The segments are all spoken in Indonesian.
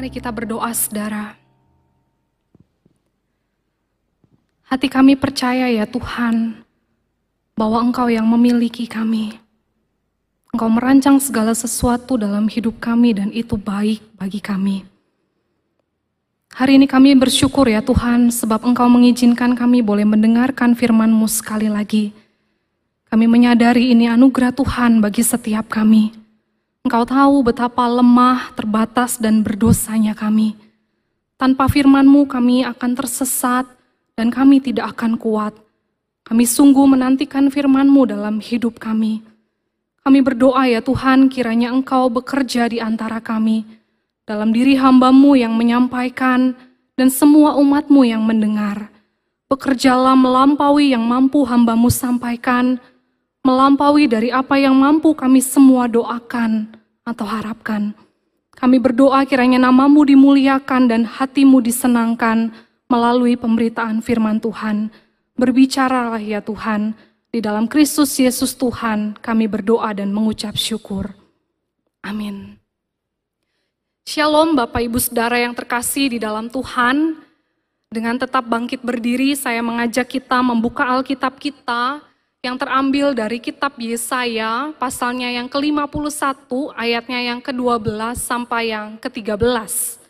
Mari kita berdoa, saudara. Hati kami percaya ya Tuhan, bahwa Engkau yang memiliki kami. Engkau merancang segala sesuatu dalam hidup kami dan itu baik bagi kami. Hari ini kami bersyukur ya Tuhan sebab Engkau mengizinkan kami boleh mendengarkan firman-Mu sekali lagi. Kami menyadari ini anugerah Tuhan bagi setiap kami. Engkau tahu betapa lemah, terbatas, dan berdosanya kami. Tanpa firman-Mu kami akan tersesat dan kami tidak akan kuat. Kami sungguh menantikan firman-Mu dalam hidup kami. Kami berdoa ya Tuhan kiranya Engkau bekerja di antara kami, dalam diri hambamu yang menyampaikan dan semua umatmu yang mendengar. Bekerjalah melampaui yang mampu hambamu sampaikan, melampaui dari apa yang mampu kami semua doakan atau harapkan. Kami berdoa kiranya namamu dimuliakan dan hatimu disenangkan melalui pemberitaan firman Tuhan. Berbicaralah ya Tuhan, di dalam Kristus Yesus Tuhan kami berdoa dan mengucap syukur. Amin. Shalom Bapak Ibu Saudara yang terkasih di dalam Tuhan. Dengan tetap bangkit berdiri, saya mengajak kita membuka Alkitab kita yang terambil dari kitab Yesaya pasalnya yang ke-51 ayatnya yang ke-12 sampai yang ke-13.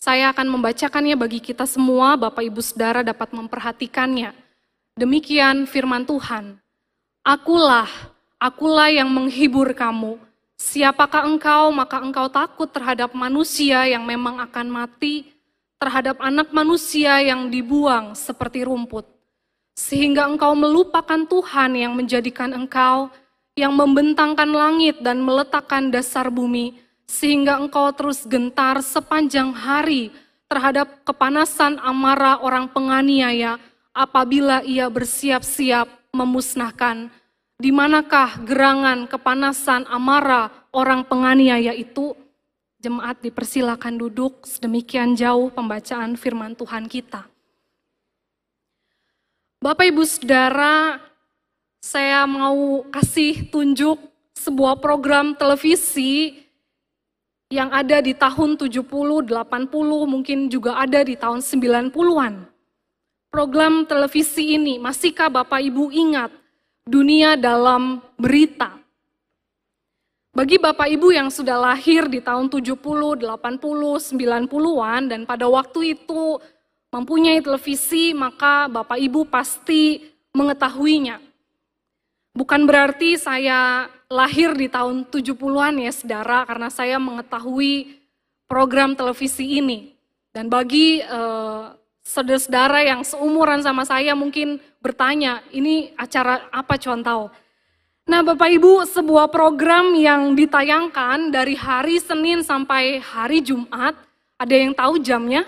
Saya akan membacakannya bagi kita semua, Bapak Ibu Saudara dapat memperhatikannya. Demikian firman Tuhan. Akulah, akulah yang menghibur kamu. Siapakah engkau, maka engkau takut terhadap manusia yang memang akan mati, terhadap anak manusia yang dibuang seperti rumput, sehingga engkau melupakan Tuhan yang menjadikan engkau, yang membentangkan langit dan meletakkan dasar bumi, sehingga engkau terus gentar sepanjang hari terhadap kepanasan amarah orang penganiaya apabila ia bersiap-siap memusnahkan. Di manakah gerangan kepanasan amarah orang penganiaya itu? Jemaat dipersilakan duduk sedemikian jauh pembacaan firman Tuhan kita. Bapak Ibu Saudara, saya mau kasih tunjuk sebuah program televisi yang ada di tahun 70, 80, mungkin juga ada di tahun 90-an. Program televisi ini, masihkah Bapak Ibu ingat dunia dalam berita? Bagi Bapak Ibu yang sudah lahir di tahun 70, 80, 90-an dan pada waktu itu mempunyai televisi, maka Bapak Ibu pasti mengetahuinya. Bukan berarti saya lahir di tahun 70-an ya saudara, karena saya mengetahui program televisi ini. Dan bagi eh, saudara-saudara yang seumuran sama saya mungkin bertanya, ini acara apa contoh? Nah, Bapak Ibu, sebuah program yang ditayangkan dari hari Senin sampai hari Jumat, ada yang tahu jamnya?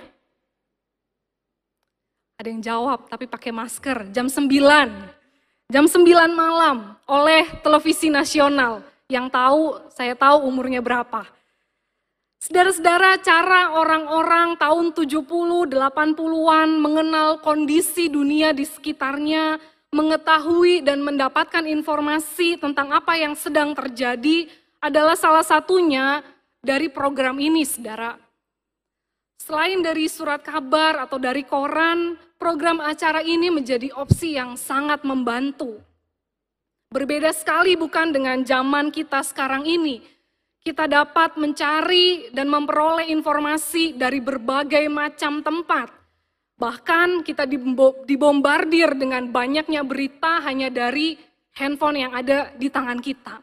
Ada yang jawab, tapi pakai masker, jam 9. Jam 9 malam oleh televisi nasional. Yang tahu, saya tahu umurnya berapa. Saudara-saudara, cara orang-orang tahun 70, 80-an mengenal kondisi dunia di sekitarnya, mengetahui dan mendapatkan informasi tentang apa yang sedang terjadi adalah salah satunya dari program ini, saudara. Selain dari surat kabar atau dari koran, program acara ini menjadi opsi yang sangat membantu. Berbeda sekali bukan dengan zaman kita sekarang ini. Kita dapat mencari dan memperoleh informasi dari berbagai macam tempat Bahkan kita dibombardir dengan banyaknya berita hanya dari handphone yang ada di tangan kita.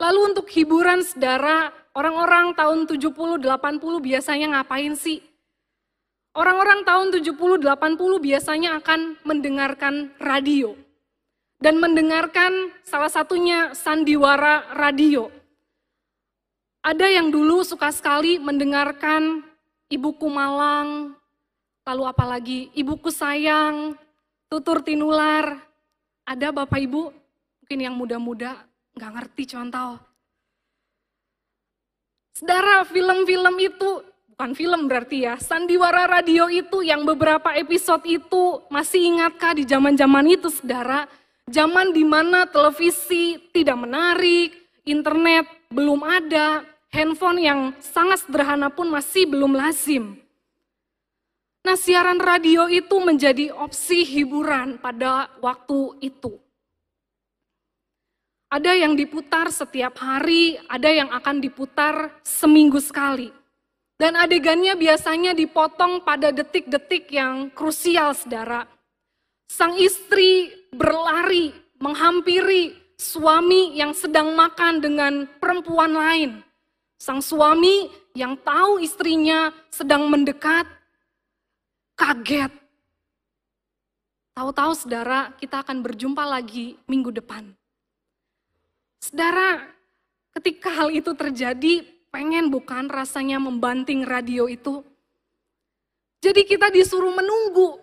Lalu untuk hiburan saudara, orang-orang tahun 70-80 biasanya ngapain sih? Orang-orang tahun 70-80 biasanya akan mendengarkan radio. Dan mendengarkan salah satunya sandiwara radio. Ada yang dulu suka sekali mendengarkan Ibuku Malang, Lalu apalagi ibuku sayang, tutur tinular. Ada Bapak Ibu, mungkin yang muda-muda nggak ngerti contoh. Saudara, film-film itu bukan film berarti ya, sandiwara radio itu yang beberapa episode itu masih ingatkah di zaman-zaman itu saudara? Zaman di mana televisi tidak menarik, internet belum ada, handphone yang sangat sederhana pun masih belum lazim. Nah, siaran radio itu menjadi opsi hiburan pada waktu itu. Ada yang diputar setiap hari, ada yang akan diputar seminggu sekali. Dan adegannya biasanya dipotong pada detik-detik yang krusial, saudara. Sang istri berlari menghampiri suami yang sedang makan dengan perempuan lain. Sang suami yang tahu istrinya sedang mendekat, kaget. Tahu-tahu saudara, kita akan berjumpa lagi minggu depan. Saudara, ketika hal itu terjadi, pengen bukan rasanya membanting radio itu? Jadi kita disuruh menunggu.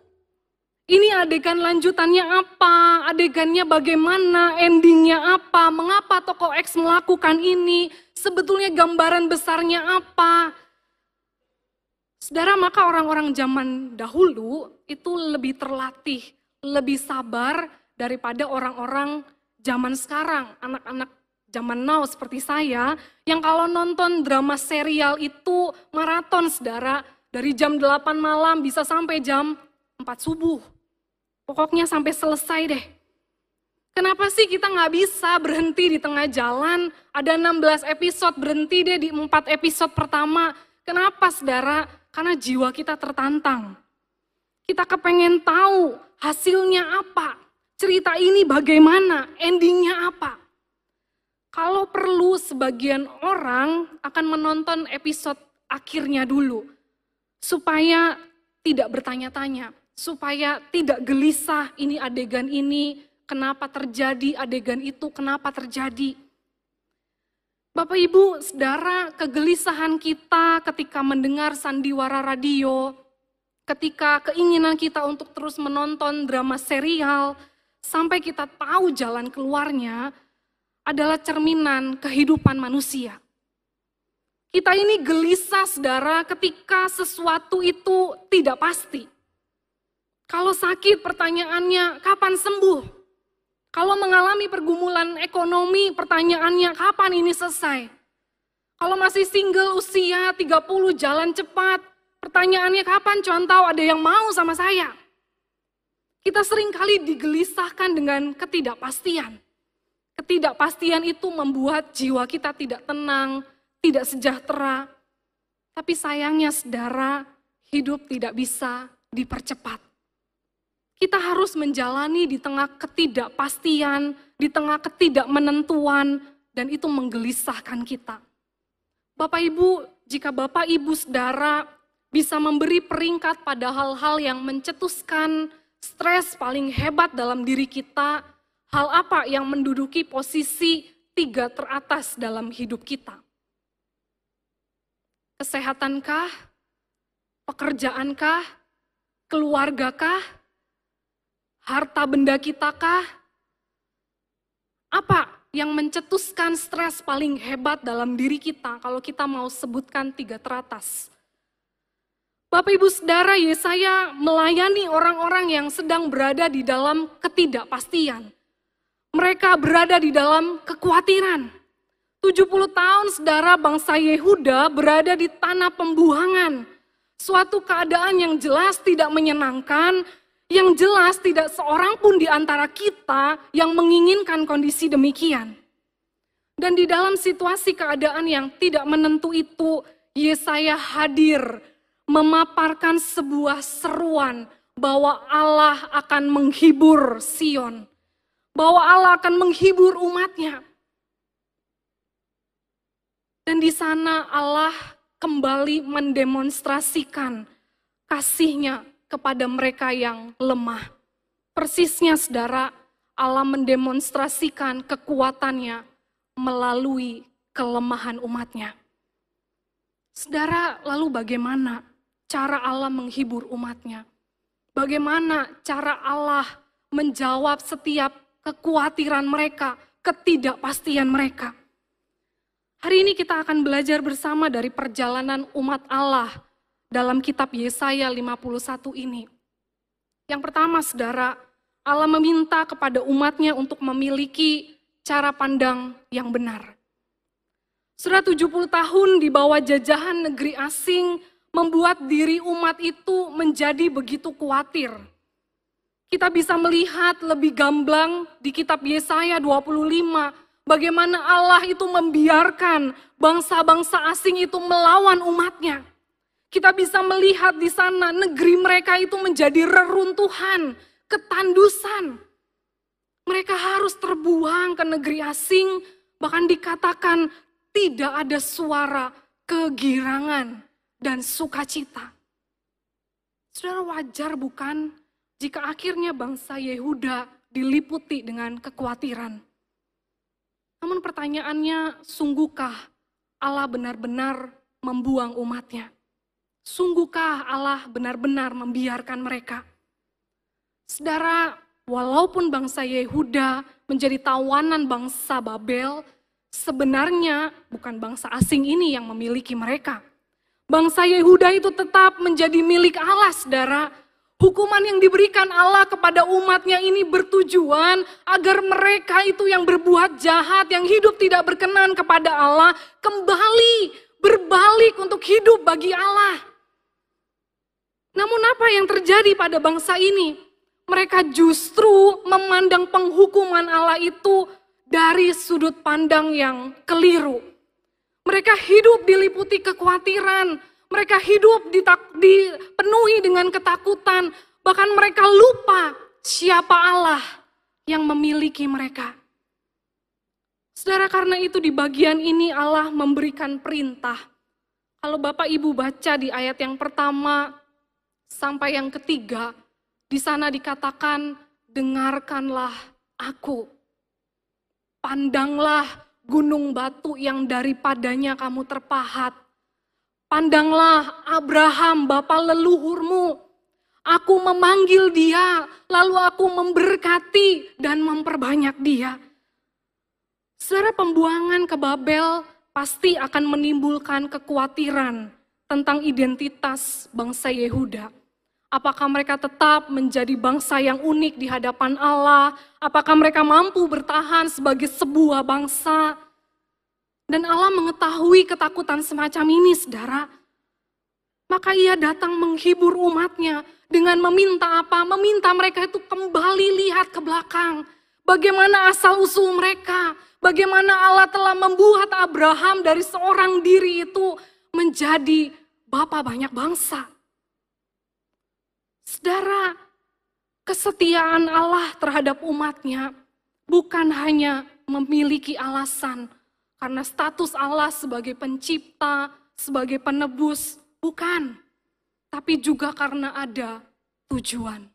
Ini adegan lanjutannya apa, adegannya bagaimana, endingnya apa, mengapa tokoh X melakukan ini, sebetulnya gambaran besarnya apa. Saudara, maka orang-orang zaman dahulu itu lebih terlatih, lebih sabar daripada orang-orang zaman sekarang, anak-anak zaman now seperti saya, yang kalau nonton drama serial itu maraton saudara, dari jam 8 malam bisa sampai jam 4 subuh. Pokoknya sampai selesai deh. Kenapa sih kita nggak bisa berhenti di tengah jalan? Ada 16 episode, berhenti deh di 4 episode pertama. Kenapa saudara? Karena jiwa kita tertantang. Kita kepengen tahu hasilnya apa, cerita ini bagaimana, endingnya apa. Kalau perlu sebagian orang akan menonton episode akhirnya dulu, supaya tidak bertanya-tanya, supaya tidak gelisah ini adegan ini, kenapa terjadi adegan itu, kenapa terjadi. Bapak Ibu, saudara, kegelisahan kita ketika mendengar sandiwara radio, ketika keinginan kita untuk terus menonton drama serial, sampai kita tahu jalan keluarnya adalah cerminan kehidupan manusia. Kita ini gelisah saudara ketika sesuatu itu tidak pasti. Kalau sakit pertanyaannya kapan sembuh? Kalau mengalami pergumulan ekonomi pertanyaannya kapan ini selesai? Kalau masih single usia 30 jalan cepat, pertanyaannya kapan contoh ada yang mau sama saya? Kita sering kali digelisahkan dengan ketidakpastian. Ketidakpastian itu membuat jiwa kita tidak tenang, tidak sejahtera. Tapi sayangnya saudara, hidup tidak bisa dipercepat. Kita harus menjalani di tengah ketidakpastian, di tengah ketidakmenentuan, dan itu menggelisahkan kita. Bapak Ibu, jika Bapak Ibu saudara bisa memberi peringkat pada hal-hal yang mencetuskan stres paling hebat dalam diri kita, hal apa yang menduduki posisi tiga teratas dalam hidup kita? Kesehatankah? Pekerjaankah? Keluargakah? Harta benda kitakah? Apa yang mencetuskan stres paling hebat dalam diri kita kalau kita mau sebutkan tiga teratas? Bapak Ibu Saudara, Yesaya melayani orang-orang yang sedang berada di dalam ketidakpastian. Mereka berada di dalam kekhawatiran. 70 tahun saudara bangsa Yehuda berada di tanah pembuangan. Suatu keadaan yang jelas tidak menyenangkan, yang jelas tidak seorang pun di antara kita yang menginginkan kondisi demikian. Dan di dalam situasi keadaan yang tidak menentu itu, Yesaya hadir memaparkan sebuah seruan bahwa Allah akan menghibur Sion. Bahwa Allah akan menghibur umatnya. Dan di sana Allah kembali mendemonstrasikan kasihnya kepada mereka yang lemah. Persisnya saudara, Allah mendemonstrasikan kekuatannya melalui kelemahan umatnya. Saudara, lalu bagaimana cara Allah menghibur umatnya. Bagaimana cara Allah menjawab setiap kekhawatiran mereka, ketidakpastian mereka. Hari ini kita akan belajar bersama dari perjalanan umat Allah dalam kitab Yesaya 51 ini. Yang pertama saudara, Allah meminta kepada umatnya untuk memiliki cara pandang yang benar. Sudah 70 tahun di bawah jajahan negeri asing membuat diri umat itu menjadi begitu khawatir. Kita bisa melihat lebih gamblang di kitab Yesaya 25 bagaimana Allah itu membiarkan bangsa-bangsa asing itu melawan umatnya. Kita bisa melihat di sana negeri mereka itu menjadi reruntuhan, ketandusan. Mereka harus terbuang ke negeri asing, bahkan dikatakan tidak ada suara kegirangan dan sukacita. Saudara wajar bukan jika akhirnya bangsa Yehuda diliputi dengan kekhawatiran. Namun pertanyaannya, sungguhkah Allah benar-benar membuang umatnya? Sungguhkah Allah benar-benar membiarkan mereka? Saudara, walaupun bangsa Yehuda menjadi tawanan bangsa Babel, sebenarnya bukan bangsa asing ini yang memiliki mereka. Bangsa Yehuda itu tetap menjadi milik Allah, saudara. Hukuman yang diberikan Allah kepada umatnya ini bertujuan agar mereka itu yang berbuat jahat, yang hidup tidak berkenan kepada Allah, kembali berbalik untuk hidup bagi Allah. Namun apa yang terjadi pada bangsa ini? Mereka justru memandang penghukuman Allah itu dari sudut pandang yang keliru. Mereka hidup diliputi kekhawatiran, mereka hidup dipenuhi dengan ketakutan, bahkan mereka lupa siapa Allah yang memiliki mereka. Saudara, karena itu di bagian ini Allah memberikan perintah. Kalau Bapak Ibu baca di ayat yang pertama sampai yang ketiga, di sana dikatakan, dengarkanlah aku Pandanglah gunung batu yang daripadanya kamu terpahat. Pandanglah Abraham, bapa leluhurmu. Aku memanggil dia, lalu aku memberkati dan memperbanyak dia. Secara pembuangan ke Babel pasti akan menimbulkan kekhawatiran tentang identitas bangsa Yehuda. Apakah mereka tetap menjadi bangsa yang unik di hadapan Allah? Apakah mereka mampu bertahan sebagai sebuah bangsa? Dan Allah mengetahui ketakutan semacam ini, saudara. Maka ia datang menghibur umatnya dengan meminta apa? Meminta mereka itu kembali lihat ke belakang. Bagaimana asal-usul mereka. Bagaimana Allah telah membuat Abraham dari seorang diri itu menjadi bapak banyak bangsa. Saudara, kesetiaan Allah terhadap umatnya bukan hanya memiliki alasan karena status Allah sebagai pencipta, sebagai penebus, bukan. Tapi juga karena ada tujuan.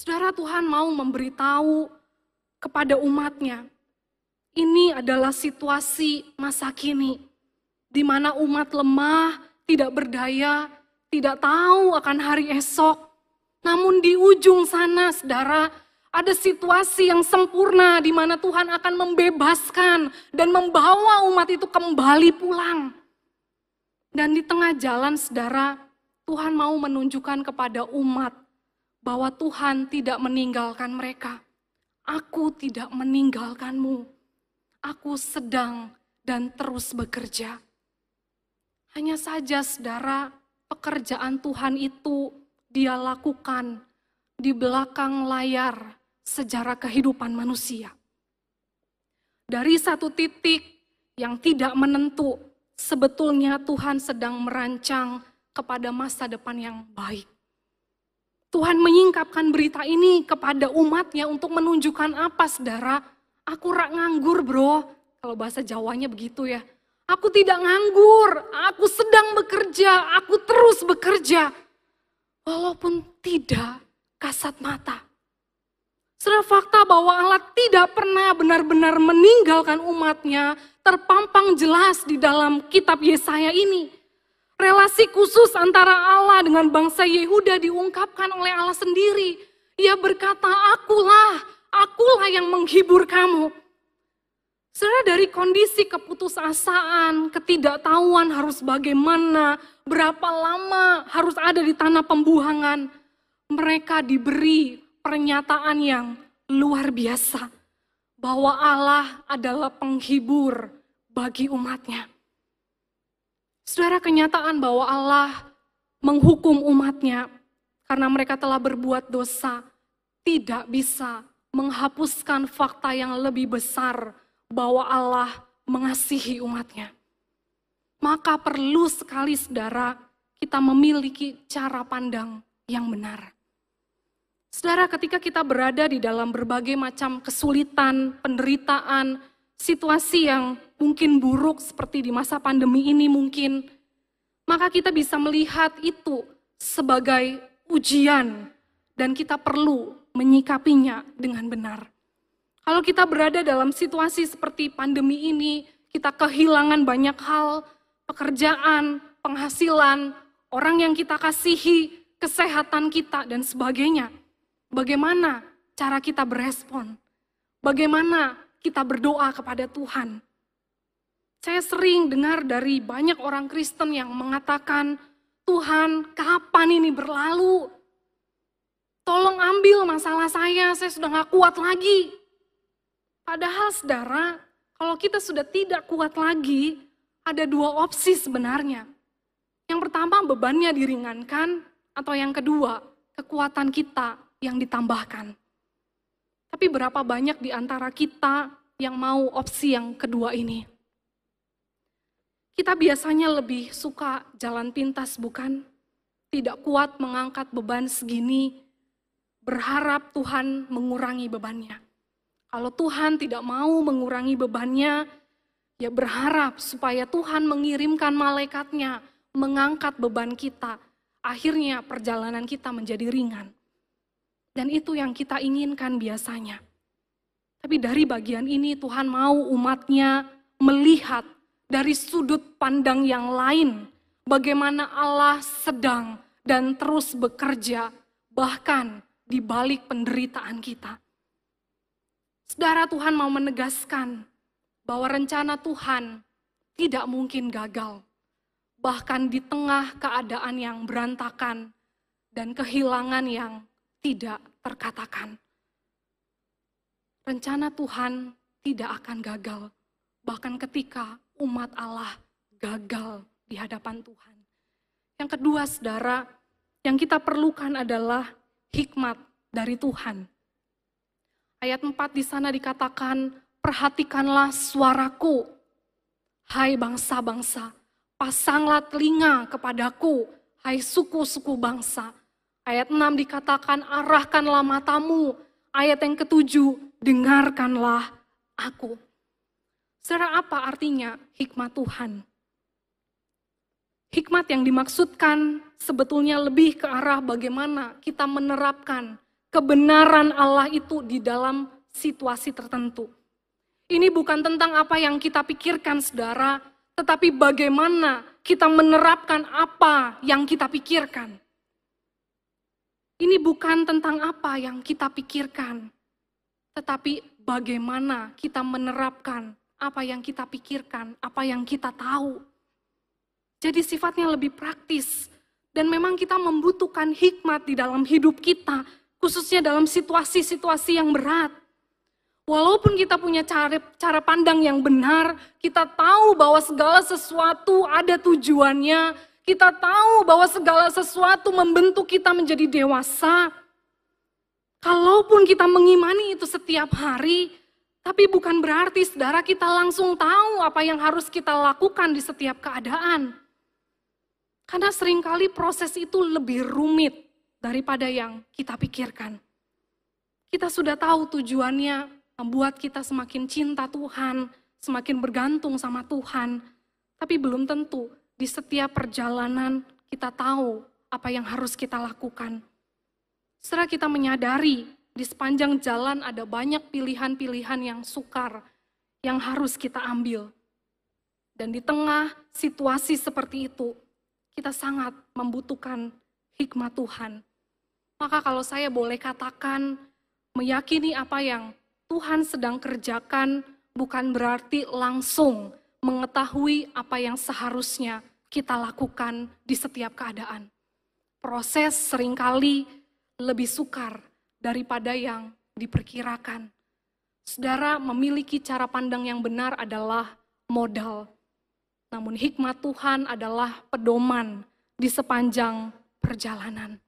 Saudara Tuhan mau memberitahu kepada umatnya, ini adalah situasi masa kini, di mana umat lemah, tidak berdaya, tidak tahu akan hari esok. Namun di ujung sana, saudara, ada situasi yang sempurna di mana Tuhan akan membebaskan dan membawa umat itu kembali pulang. Dan di tengah jalan, saudara, Tuhan mau menunjukkan kepada umat bahwa Tuhan tidak meninggalkan mereka. Aku tidak meninggalkanmu. Aku sedang dan terus bekerja. Hanya saja, saudara, pekerjaan Tuhan itu dia lakukan di belakang layar sejarah kehidupan manusia. Dari satu titik yang tidak menentu, sebetulnya Tuhan sedang merancang kepada masa depan yang baik. Tuhan menyingkapkan berita ini kepada umatnya untuk menunjukkan apa saudara? Aku rak nganggur bro, kalau bahasa Jawanya begitu ya. Aku tidak nganggur, aku sedang bekerja, aku terus bekerja. Walaupun tidak kasat mata. Setelah fakta bahwa Allah tidak pernah benar-benar meninggalkan umatnya terpampang jelas di dalam kitab Yesaya ini. Relasi khusus antara Allah dengan bangsa Yehuda diungkapkan oleh Allah sendiri. Ia berkata, akulah, akulah yang menghibur kamu. Saudara dari kondisi keputusasaan, ketidaktahuan harus bagaimana, berapa lama harus ada di tanah pembuangan, mereka diberi pernyataan yang luar biasa bahwa Allah adalah penghibur bagi umatnya. Saudara kenyataan bahwa Allah menghukum umatnya karena mereka telah berbuat dosa tidak bisa menghapuskan fakta yang lebih besar bahwa Allah mengasihi umatnya. Maka perlu sekali saudara kita memiliki cara pandang yang benar. Saudara, ketika kita berada di dalam berbagai macam kesulitan, penderitaan, situasi yang mungkin buruk seperti di masa pandemi ini mungkin, maka kita bisa melihat itu sebagai ujian dan kita perlu menyikapinya dengan benar. Kalau kita berada dalam situasi seperti pandemi ini, kita kehilangan banyak hal, pekerjaan, penghasilan, orang yang kita kasihi, kesehatan kita, dan sebagainya. Bagaimana cara kita berespon? Bagaimana kita berdoa kepada Tuhan? Saya sering dengar dari banyak orang Kristen yang mengatakan, Tuhan, kapan ini berlalu? Tolong ambil masalah saya, saya sudah gak kuat lagi. Padahal saudara, kalau kita sudah tidak kuat lagi, ada dua opsi sebenarnya. Yang pertama bebannya diringankan, atau yang kedua kekuatan kita yang ditambahkan. Tapi berapa banyak di antara kita yang mau opsi yang kedua ini? Kita biasanya lebih suka jalan pintas, bukan? Tidak kuat mengangkat beban segini, berharap Tuhan mengurangi bebannya. Kalau Tuhan tidak mau mengurangi bebannya, ya berharap supaya Tuhan mengirimkan malaikatnya mengangkat beban kita. Akhirnya perjalanan kita menjadi ringan. Dan itu yang kita inginkan biasanya. Tapi dari bagian ini Tuhan mau umatnya melihat dari sudut pandang yang lain. Bagaimana Allah sedang dan terus bekerja bahkan di balik penderitaan kita. Saudara Tuhan mau menegaskan bahwa rencana Tuhan tidak mungkin gagal. Bahkan di tengah keadaan yang berantakan dan kehilangan yang tidak terkatakan. Rencana Tuhan tidak akan gagal, bahkan ketika umat Allah gagal di hadapan Tuhan. Yang kedua, saudara, yang kita perlukan adalah hikmat dari Tuhan. Ayat 4 di sana dikatakan, perhatikanlah suaraku, hai bangsa-bangsa, pasanglah telinga kepadaku, hai suku-suku bangsa, Ayat 6 dikatakan arahkanlah matamu. Ayat yang ketujuh, dengarkanlah aku. Saudara apa artinya hikmat Tuhan? Hikmat yang dimaksudkan sebetulnya lebih ke arah bagaimana kita menerapkan kebenaran Allah itu di dalam situasi tertentu. Ini bukan tentang apa yang kita pikirkan, saudara, tetapi bagaimana kita menerapkan apa yang kita pikirkan. Ini bukan tentang apa yang kita pikirkan, tetapi bagaimana kita menerapkan apa yang kita pikirkan, apa yang kita tahu. Jadi sifatnya lebih praktis dan memang kita membutuhkan hikmat di dalam hidup kita, khususnya dalam situasi-situasi yang berat. Walaupun kita punya cara, cara pandang yang benar, kita tahu bahwa segala sesuatu ada tujuannya, kita tahu bahwa segala sesuatu membentuk kita menjadi dewasa. Kalaupun kita mengimani itu setiap hari, tapi bukan berarti saudara kita langsung tahu apa yang harus kita lakukan di setiap keadaan. Karena sering kali proses itu lebih rumit daripada yang kita pikirkan. Kita sudah tahu tujuannya membuat kita semakin cinta Tuhan, semakin bergantung sama Tuhan, tapi belum tentu di setiap perjalanan kita tahu apa yang harus kita lakukan. Setelah kita menyadari di sepanjang jalan ada banyak pilihan-pilihan yang sukar yang harus kita ambil. Dan di tengah situasi seperti itu, kita sangat membutuhkan hikmat Tuhan. Maka kalau saya boleh katakan, meyakini apa yang Tuhan sedang kerjakan bukan berarti langsung mengetahui apa yang seharusnya kita lakukan di setiap keadaan. Proses sering kali lebih sukar daripada yang diperkirakan. Saudara, memiliki cara pandang yang benar adalah modal. Namun hikmat Tuhan adalah pedoman di sepanjang perjalanan.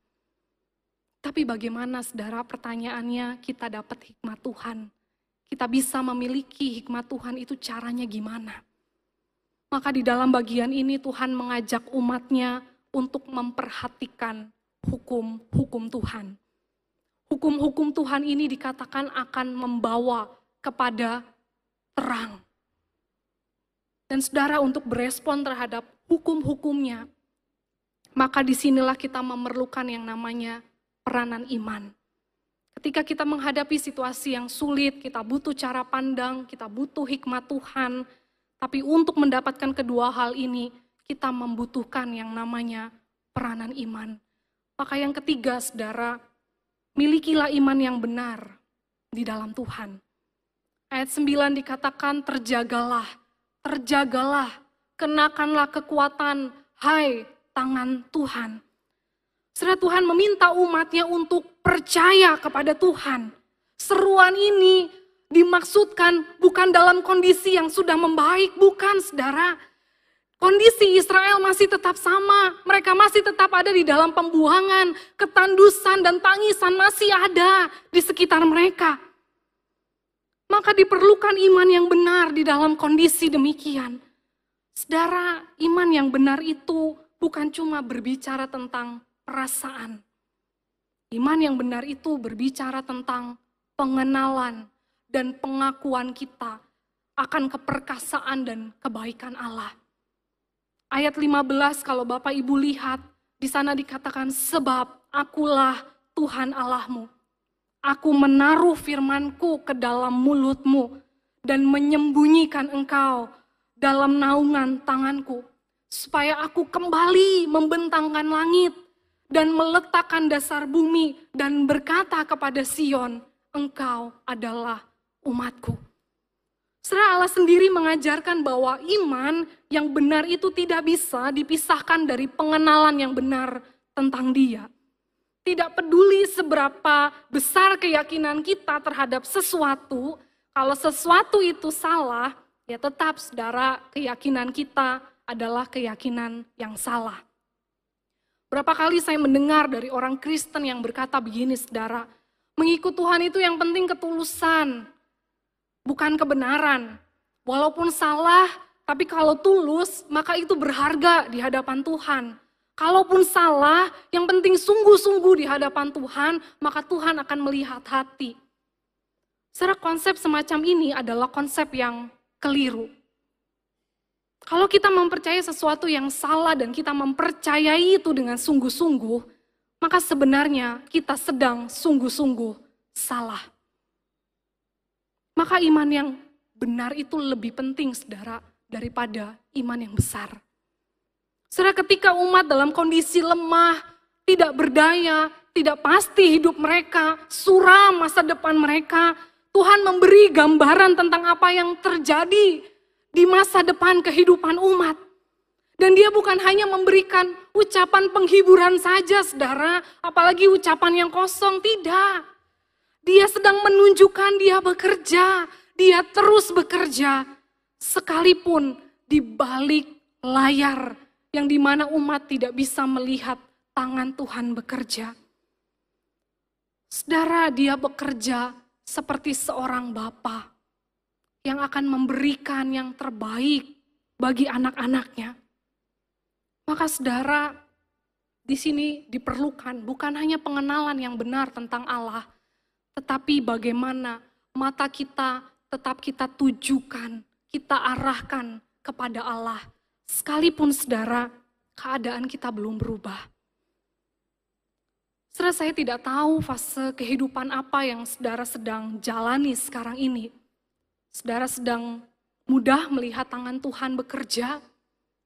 Tapi bagaimana saudara pertanyaannya kita dapat hikmat Tuhan? Kita bisa memiliki hikmat Tuhan itu caranya gimana? Maka di dalam bagian ini Tuhan mengajak umatnya untuk memperhatikan hukum-hukum Tuhan. Hukum-hukum Tuhan ini dikatakan akan membawa kepada terang. Dan saudara untuk berespon terhadap hukum-hukumnya, maka di sinilah kita memerlukan yang namanya peranan iman. Ketika kita menghadapi situasi yang sulit, kita butuh cara pandang, kita butuh hikmat Tuhan, tapi untuk mendapatkan kedua hal ini, kita membutuhkan yang namanya peranan iman. Maka yang ketiga, saudara, milikilah iman yang benar di dalam Tuhan. Ayat 9 dikatakan terjagalah, terjagalah, kenakanlah kekuatan, hai tangan Tuhan. Setelah Tuhan meminta umatnya untuk percaya kepada Tuhan. Seruan ini dimaksudkan bukan dalam kondisi yang sudah membaik, bukan saudara. Kondisi Israel masih tetap sama, mereka masih tetap ada di dalam pembuangan, ketandusan dan tangisan masih ada di sekitar mereka. Maka diperlukan iman yang benar di dalam kondisi demikian. Saudara, iman yang benar itu bukan cuma berbicara tentang perasaan. Iman yang benar itu berbicara tentang pengenalan dan pengakuan kita akan keperkasaan dan kebaikan Allah. Ayat 15 kalau Bapak Ibu lihat, di sana dikatakan sebab akulah Tuhan Allahmu. Aku menaruh firmanku ke dalam mulutmu dan menyembunyikan engkau dalam naungan tanganku. Supaya aku kembali membentangkan langit dan meletakkan dasar bumi dan berkata kepada Sion, engkau adalah umatku. Setelah Allah sendiri mengajarkan bahwa iman yang benar itu tidak bisa dipisahkan dari pengenalan yang benar tentang dia. Tidak peduli seberapa besar keyakinan kita terhadap sesuatu, kalau sesuatu itu salah, ya tetap saudara keyakinan kita adalah keyakinan yang salah. Berapa kali saya mendengar dari orang Kristen yang berkata begini saudara, mengikut Tuhan itu yang penting ketulusan, bukan kebenaran. Walaupun salah, tapi kalau tulus, maka itu berharga di hadapan Tuhan. Kalaupun salah, yang penting sungguh-sungguh di hadapan Tuhan, maka Tuhan akan melihat hati. Secara konsep semacam ini adalah konsep yang keliru. Kalau kita mempercayai sesuatu yang salah dan kita mempercayai itu dengan sungguh-sungguh, maka sebenarnya kita sedang sungguh-sungguh salah. Maka iman yang benar itu lebih penting, saudara, daripada iman yang besar. Saudara, ketika umat dalam kondisi lemah, tidak berdaya, tidak pasti hidup mereka, suram masa depan mereka, Tuhan memberi gambaran tentang apa yang terjadi di masa depan kehidupan umat. Dan dia bukan hanya memberikan ucapan penghiburan saja, saudara, apalagi ucapan yang kosong, tidak. Dia sedang menunjukkan dia bekerja, dia terus bekerja, sekalipun di balik layar yang di mana umat tidak bisa melihat tangan Tuhan bekerja. Saudara, dia bekerja seperti seorang bapa yang akan memberikan yang terbaik bagi anak-anaknya. Maka saudara, di sini diperlukan bukan hanya pengenalan yang benar tentang Allah, tetapi bagaimana mata kita tetap kita tujukan, kita arahkan kepada Allah. Sekalipun saudara, keadaan kita belum berubah. Saudara saya tidak tahu fase kehidupan apa yang saudara sedang jalani sekarang ini. Saudara sedang mudah melihat tangan Tuhan bekerja.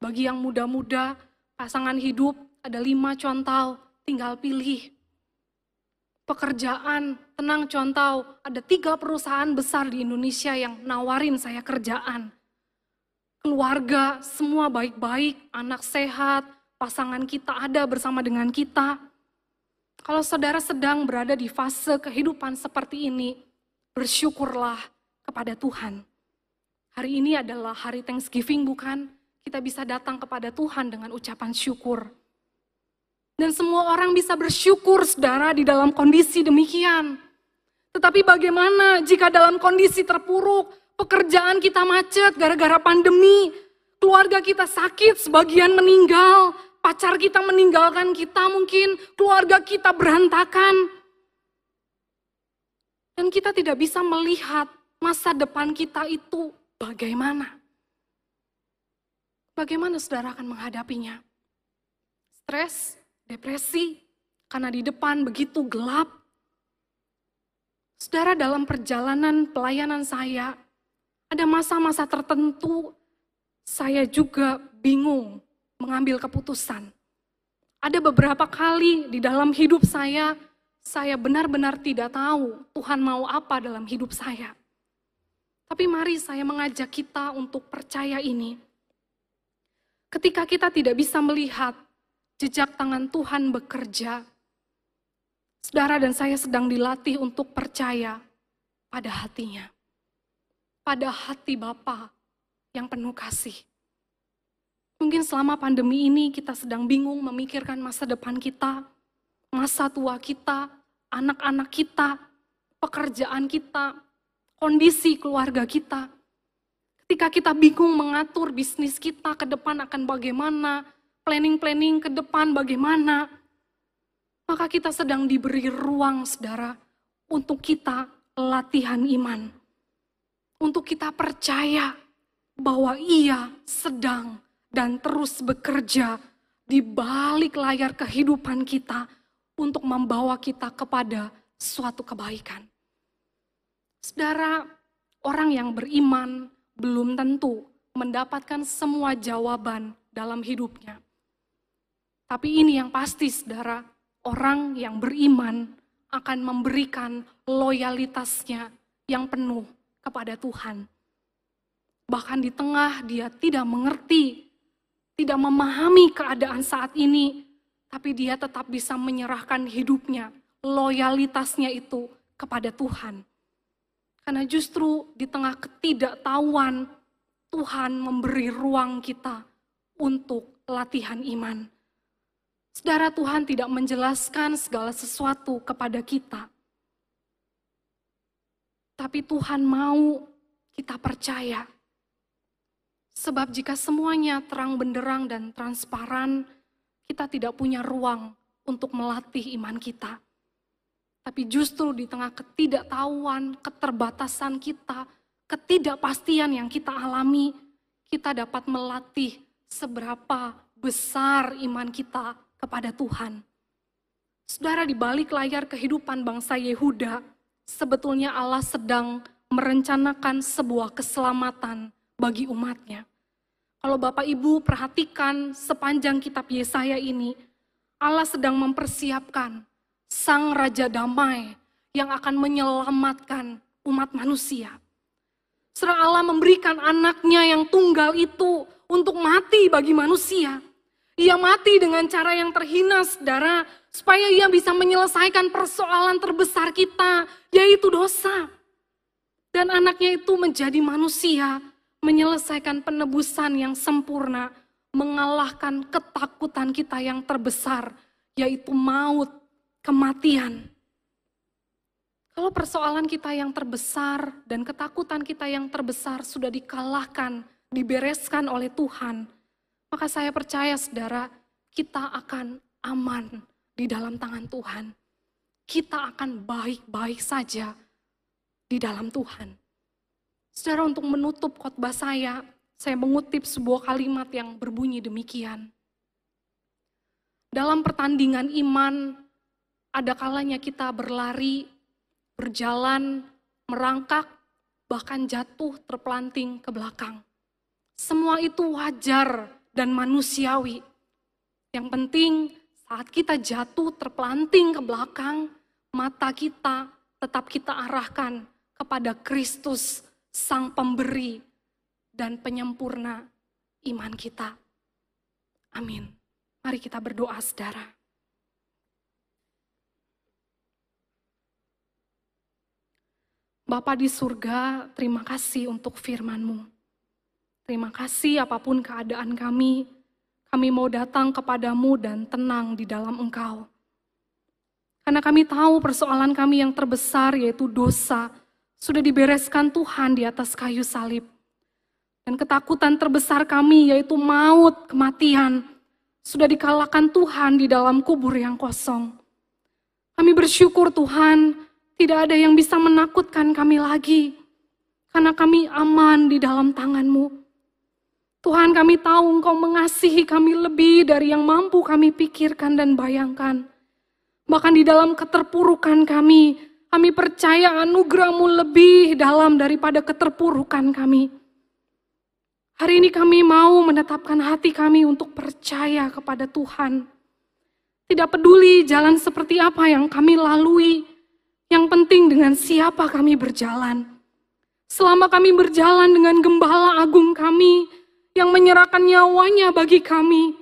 Bagi yang muda-muda, pasangan hidup ada lima contoh, tinggal pilih pekerjaan, tenang contoh, ada tiga perusahaan besar di Indonesia yang nawarin saya kerjaan. Keluarga, semua baik-baik, anak sehat, pasangan kita ada bersama dengan kita. Kalau saudara sedang berada di fase kehidupan seperti ini, bersyukurlah kepada Tuhan. Hari ini adalah hari Thanksgiving bukan? Kita bisa datang kepada Tuhan dengan ucapan syukur. Dan semua orang bisa bersyukur saudara di dalam kondisi demikian. Tetapi bagaimana jika dalam kondisi terpuruk, pekerjaan kita macet gara-gara pandemi, keluarga kita sakit, sebagian meninggal, pacar kita meninggalkan kita mungkin, keluarga kita berantakan. Dan kita tidak bisa melihat masa depan kita itu bagaimana. Bagaimana saudara akan menghadapinya? Stres, depresi, karena di depan begitu gelap, Saudara, dalam perjalanan pelayanan saya, ada masa-masa tertentu saya juga bingung mengambil keputusan. Ada beberapa kali di dalam hidup saya, saya benar-benar tidak tahu Tuhan mau apa dalam hidup saya. Tapi mari saya mengajak kita untuk percaya ini. Ketika kita tidak bisa melihat jejak tangan Tuhan bekerja, Saudara dan saya sedang dilatih untuk percaya pada hatinya. Pada hati Bapa yang penuh kasih. Mungkin selama pandemi ini kita sedang bingung memikirkan masa depan kita, masa tua kita, anak-anak kita, pekerjaan kita, kondisi keluarga kita. Ketika kita bingung mengatur bisnis kita ke depan akan bagaimana, planning-planning ke depan bagaimana, maka kita sedang diberi ruang, saudara, untuk kita latihan iman. Untuk kita percaya bahwa ia sedang dan terus bekerja di balik layar kehidupan kita untuk membawa kita kepada suatu kebaikan. Saudara, orang yang beriman belum tentu mendapatkan semua jawaban dalam hidupnya. Tapi ini yang pasti, saudara, orang yang beriman akan memberikan loyalitasnya yang penuh kepada Tuhan. Bahkan di tengah dia tidak mengerti, tidak memahami keadaan saat ini, tapi dia tetap bisa menyerahkan hidupnya, loyalitasnya itu kepada Tuhan. Karena justru di tengah ketidaktahuan, Tuhan memberi ruang kita untuk latihan iman. Saudara Tuhan tidak menjelaskan segala sesuatu kepada kita. Tapi Tuhan mau kita percaya. Sebab jika semuanya terang benderang dan transparan, kita tidak punya ruang untuk melatih iman kita. Tapi justru di tengah ketidaktahuan, keterbatasan kita, ketidakpastian yang kita alami, kita dapat melatih seberapa besar iman kita kepada Tuhan. Saudara, di balik layar kehidupan bangsa Yehuda, sebetulnya Allah sedang merencanakan sebuah keselamatan bagi umatnya. Kalau Bapak Ibu perhatikan sepanjang kitab Yesaya ini, Allah sedang mempersiapkan Sang Raja Damai yang akan menyelamatkan umat manusia. Serah Allah memberikan anaknya yang tunggal itu untuk mati bagi manusia. Ia mati dengan cara yang terhina, saudara, supaya ia bisa menyelesaikan persoalan terbesar kita, yaitu dosa. Dan anaknya itu menjadi manusia, menyelesaikan penebusan yang sempurna, mengalahkan ketakutan kita yang terbesar, yaitu maut, kematian. Kalau persoalan kita yang terbesar dan ketakutan kita yang terbesar sudah dikalahkan, dibereskan oleh Tuhan, maka saya percaya saudara, kita akan aman di dalam tangan Tuhan. Kita akan baik-baik saja di dalam Tuhan. Saudara untuk menutup khotbah saya, saya mengutip sebuah kalimat yang berbunyi demikian. Dalam pertandingan iman, ada kalanya kita berlari, berjalan, merangkak, bahkan jatuh terpelanting ke belakang. Semua itu wajar dan manusiawi. Yang penting saat kita jatuh terpelanting ke belakang, mata kita tetap kita arahkan kepada Kristus, Sang Pemberi dan Penyempurna iman kita. Amin. Mari kita berdoa, saudara. Bapa di surga, terima kasih untuk firman-Mu. Terima kasih apa pun keadaan kami, kami mau datang kepadamu dan tenang di dalam Engkau. Karena kami tahu persoalan kami yang terbesar yaitu dosa, sudah dibereskan Tuhan di atas kayu salib. Dan ketakutan terbesar kami yaitu maut, kematian, sudah dikalahkan Tuhan di dalam kubur yang kosong. Kami bersyukur Tuhan, tidak ada yang bisa menakutkan kami lagi. Karena kami aman di dalam tangan-Mu. Tuhan kami tahu Engkau mengasihi kami lebih dari yang mampu kami pikirkan dan bayangkan. Bahkan di dalam keterpurukan kami, kami percaya anugerahmu lebih dalam daripada keterpurukan kami. Hari ini kami mau menetapkan hati kami untuk percaya kepada Tuhan. Tidak peduli jalan seperti apa yang kami lalui, yang penting dengan siapa kami berjalan. Selama kami berjalan dengan gembala agung kami yang menyerahkan nyawanya bagi kami,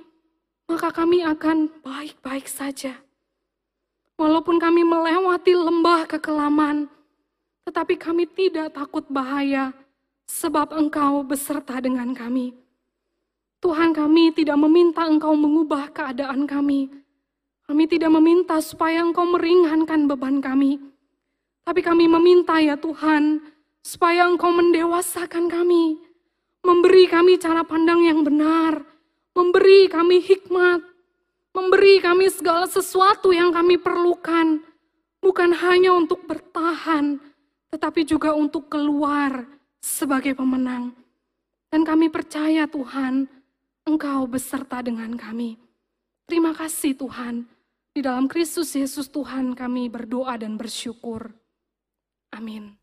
maka kami akan baik-baik saja. Walaupun kami melewati lembah kekelaman, tetapi kami tidak takut bahaya, sebab Engkau beserta dengan kami. Tuhan kami tidak meminta Engkau mengubah keadaan kami. Kami tidak meminta supaya Engkau meringankan beban kami. Tapi kami meminta ya Tuhan, supaya Engkau mendewasakan kami, memberi kami cara pandang yang benar, memberi kami hikmat, memberi kami segala sesuatu yang kami perlukan, bukan hanya untuk bertahan, tetapi juga untuk keluar sebagai pemenang. Dan kami percaya Tuhan, Engkau beserta dengan kami. Terima kasih Tuhan, di dalam Kristus Yesus Tuhan kami berdoa dan bersyukur. Amin.